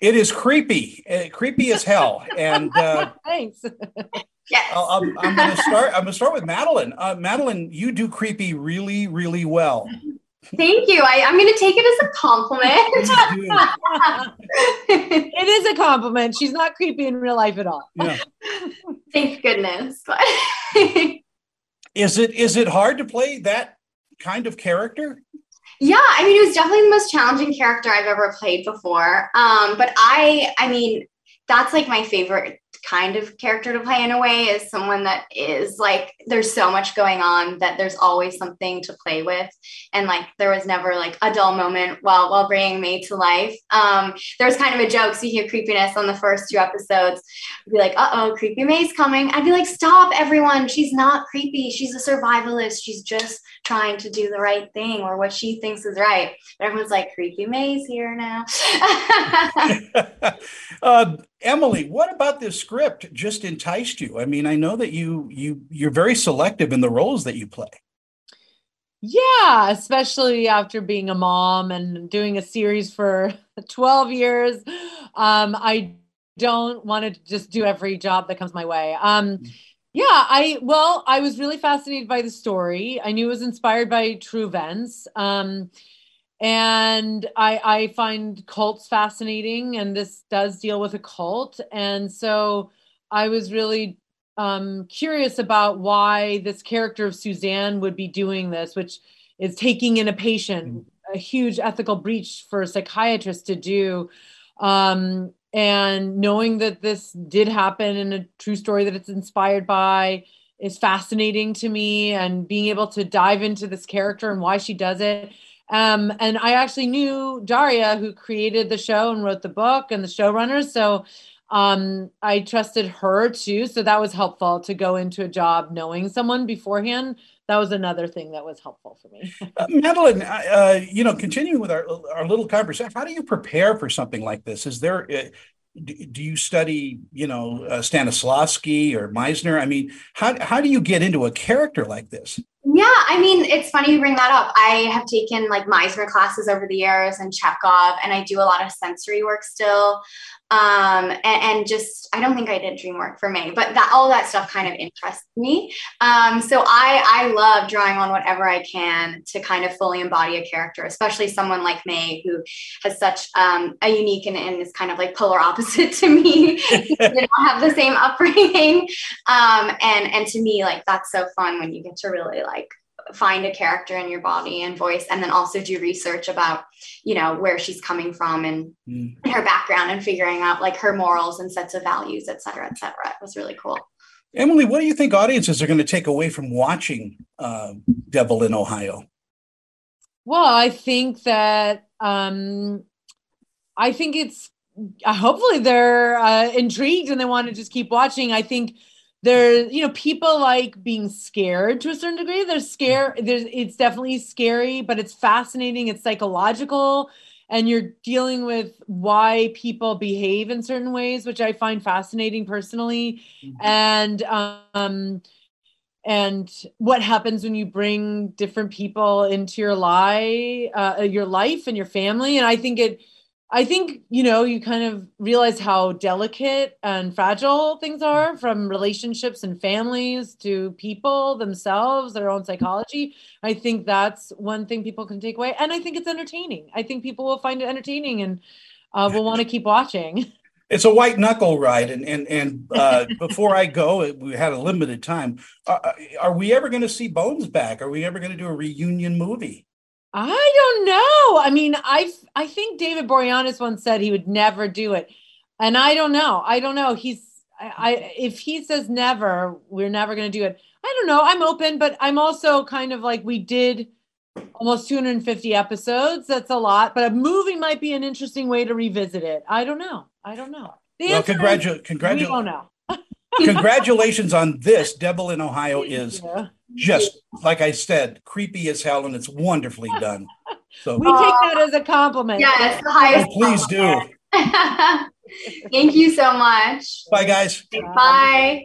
It is creepy, uh, creepy as hell. And uh, Thanks. Yes. I'll- I'm, I'm going to start. I'm going to start with Madeleine. Uh, Madeleine, you do creepy really, really well. Thank you. I, I'm going to take it as a compliment. It is a compliment. She's not creepy in real life at all. Yeah. Thank goodness. Is it is it hard to play that kind of character? Yeah, I mean, it was definitely the most challenging character I've ever played before. Um, but I, I mean, that's like my favorite kind of character to play in a way is someone that is like there's so much going on that there's always something to play with. And like there was never like a dull moment while while bringing May to life. Um there was kind of a joke speaking of creepiness on the first two episodes. I'd be like uh-oh creepy May's coming. I'd be like stop everyone. She's not creepy. She's a survivalist. She's just trying to do the right thing or what she thinks is right. But everyone's like creepy May's here now. Uh, Emily, what about this script just enticed you? I mean, I know that you you you're very selective in the roles that you play. Yeah, especially after being a mom and doing a series for 12 years. Um, I don't want to just do every job that comes my way. Um, yeah, I well, I was really fascinated by the story. I knew it was inspired by true events. Um, and I, I find cults fascinating, and this does deal with a cult. And so I was really um, curious about why this character of Suzanne would be doing this, which is taking in a patient, a huge ethical breach for a psychiatrist to do. Um, and knowing that this did happen in a true story that it's inspired by is fascinating to me, and being able to dive into this character and why she does it. Um, and I actually knew Daria, who created the show and wrote the book, and the showrunners. So um, I trusted her too. So that was helpful to go into a job knowing someone beforehand. That was another thing that was helpful for me. Uh, Madeleine, uh, you know, continuing with our our little conversation, how do you prepare for something like this? Is there uh, do, do you study, you know, uh, Stanislavski or Meisner? I mean, how how do you get into a character like this? Yeah, I mean, it's funny you bring that up. I have taken like Meisner classes over the years and Chekhov, and I do a lot of sensory work still. Um, and, and just, I don't think I did dream work for May, but that all that stuff kind of interests me. Um, so I, I love drawing on whatever I can to kind of fully embody a character, especially someone like May who has such um, a unique and, and is kind of like polar opposite to me. we don't have the same upbringing. Um, and, and to me, like that's so fun when you get to really like find a character in your body and voice and then also do research about you know where she's coming from and Mm. her background and figuring out like her morals and sets of values et cetera et cetera it was really cool Emily, what do you think audiences are going to take away from watching uh, Devil in Ohio? Well, I think that um, I think it's uh, hopefully they're uh, intrigued and they want to just keep watching. I think there, you know, people like being scared to a certain degree. They're scared. There's, it's definitely scary, but it's fascinating. It's psychological, and you're dealing with why people behave in certain ways, which I find fascinating personally. And um, and what happens when you bring different people into your life uh, your life and your family and i think it i think you know you kind of realize how delicate and fragile things are from relationships and families to people themselves their own psychology i think that's one thing people can take away and i think it's entertaining i think people will find it entertaining and uh, will want to keep watching It's a white knuckle ride, and and and uh, before I go, we had a limited time. Uh, are we ever going to see Bones back? Are we ever going to do a reunion movie? I don't know. I mean, I I think David Boreanaz once said he would never do it, and I don't know. I don't know. He's I, I if he says never, we're never going to do it. I don't know. I'm open, but I'm also kind of like we did almost 250 episodes. That's a lot, but a movie might be an interesting way to revisit it. I don't know. I don't know. The Well, answer is congratu- we don't know. congratulations on this. Devil in Ohio is Yeah. Just like I said, creepy as hell, and it's wonderfully done. So We take that as a compliment. yes the oh, highest please do. thank you so much Bye, guys. bye